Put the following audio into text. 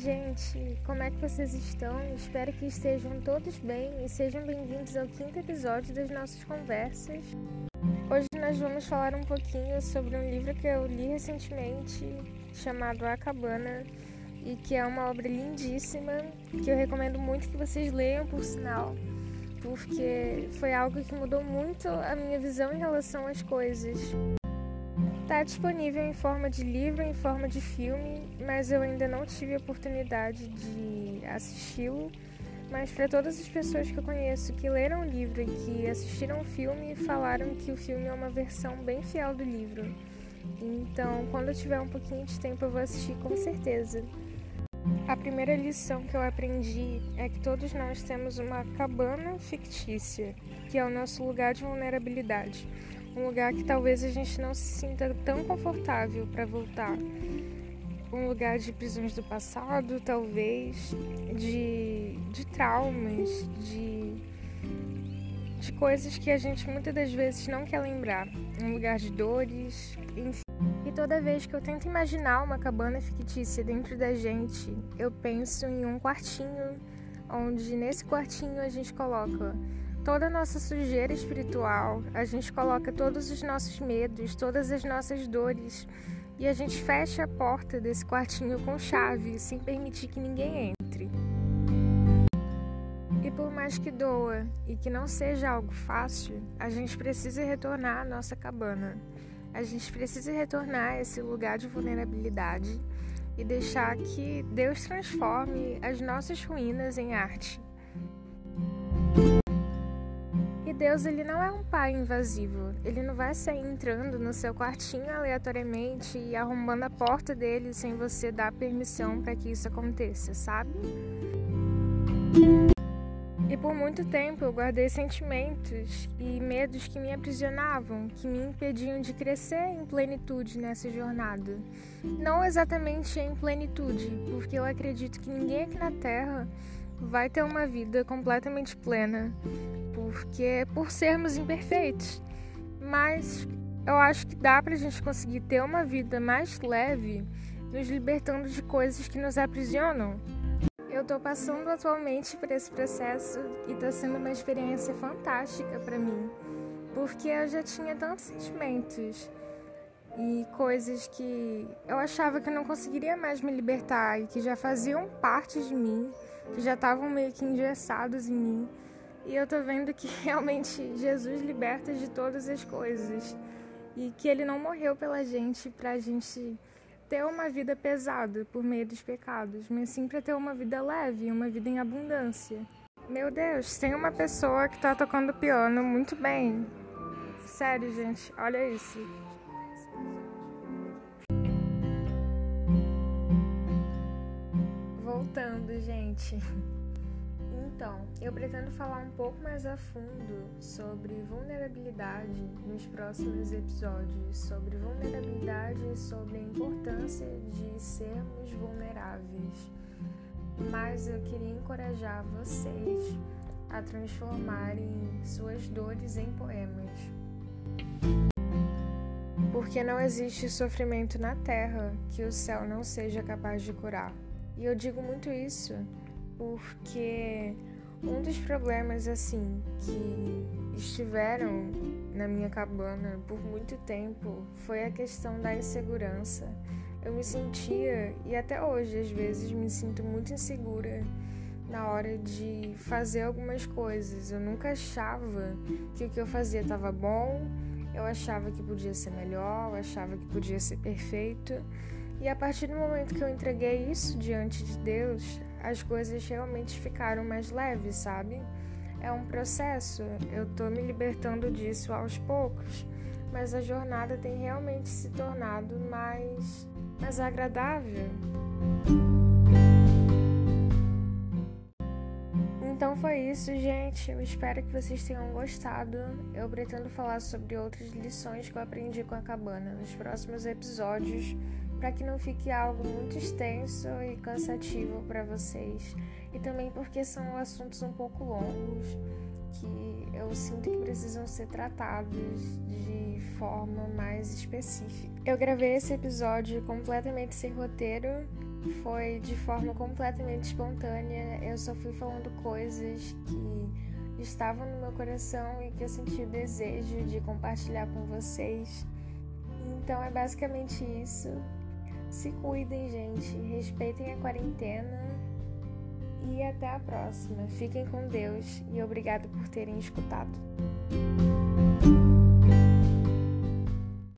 gente! Como é que vocês estão? Espero que estejam todos bem e sejam bem-vindos ao quinto episódio das nossas conversas. Hoje nós vamos falar um pouquinho sobre um livro que eu li recentemente chamado A Cabana e que é uma obra lindíssima que eu recomendo muito que vocês leiam, por sinal, porque foi algo que mudou muito a minha visão em relação às coisas. Está disponível em forma de livro, em forma de filme, mas eu ainda não tive a oportunidade de assisti-lo. Mas para todas as pessoas que eu conheço que leram o livro e que assistiram o filme, falaram que o filme é uma versão bem fiel do livro. Então, quando eu tiver um pouquinho de tempo, eu vou assistir com certeza. A primeira lição que eu aprendi é que todos nós temos uma cabana fictícia, que é o nosso lugar de vulnerabilidade um lugar que talvez a gente não se sinta tão confortável para voltar. Um lugar de prisões do passado, talvez, de, de traumas, de, de coisas que a gente muitas das vezes não quer lembrar. Um lugar de dores, enfim. E toda vez que eu tento imaginar uma cabana fictícia dentro da gente, eu penso em um quartinho, onde nesse quartinho a gente coloca toda a nossa sujeira espiritual, a gente coloca todos os nossos medos, todas as nossas dores e a gente fecha a porta desse quartinho com chave, sem permitir que ninguém entre. E por mais que doa e que não seja algo fácil, a gente precisa retornar à nossa cabana. A gente precisa retornar a esse lugar de vulnerabilidade e deixar que Deus transforme as nossas ruínas em arte. Deus ele não é um pai invasivo. Ele não vai sair entrando no seu quartinho aleatoriamente e arrombando a porta dele sem você dar permissão para que isso aconteça, sabe? E por muito tempo eu guardei sentimentos e medos que me aprisionavam, que me impediam de crescer em plenitude nessa jornada. Não exatamente em plenitude, porque eu acredito que ninguém aqui na Terra vai ter uma vida completamente plena, porque por sermos imperfeitos. Mas eu acho que dá pra gente conseguir ter uma vida mais leve, nos libertando de coisas que nos aprisionam. Eu tô passando atualmente por esse processo e tá sendo uma experiência fantástica para mim, porque eu já tinha tantos sentimentos e coisas que eu achava que eu não conseguiria mais me libertar e que já faziam parte de mim, que já estavam meio que engessados em mim. E eu tô vendo que realmente Jesus liberta de todas as coisas e que ele não morreu pela gente pra gente ter uma vida pesada por meio dos pecados, mas sim para ter uma vida leve, uma vida em abundância. Meu Deus, tem uma pessoa que tá tocando piano muito bem. Sério, gente, olha isso. Voltando, gente. Então, eu pretendo falar um pouco mais a fundo sobre vulnerabilidade nos próximos episódios, sobre vulnerabilidade e sobre a importância de sermos vulneráveis. Mas eu queria encorajar vocês a transformarem suas dores em poemas. Porque não existe sofrimento na terra que o céu não seja capaz de curar. E eu digo muito isso porque um dos problemas assim que estiveram na minha cabana por muito tempo foi a questão da insegurança. Eu me sentia e até hoje às vezes me sinto muito insegura na hora de fazer algumas coisas. Eu nunca achava que o que eu fazia estava bom, eu achava que podia ser melhor, eu achava que podia ser perfeito. E a partir do momento que eu entreguei isso diante de Deus, as coisas realmente ficaram mais leves, sabe? É um processo, eu tô me libertando disso aos poucos, mas a jornada tem realmente se tornado mais, mais agradável. Então foi isso, gente. Eu espero que vocês tenham gostado. Eu pretendo falar sobre outras lições que eu aprendi com a cabana nos próximos episódios para que não fique algo muito extenso e cansativo para vocês. E também porque são assuntos um pouco longos que eu sinto que precisam ser tratados de forma mais específica. Eu gravei esse episódio completamente sem roteiro foi de forma completamente espontânea. Eu só fui falando coisas que estavam no meu coração e que eu senti o desejo de compartilhar com vocês. Então é basicamente isso. Se cuidem, gente. Respeitem a quarentena. E até a próxima. Fiquem com Deus e obrigado por terem escutado.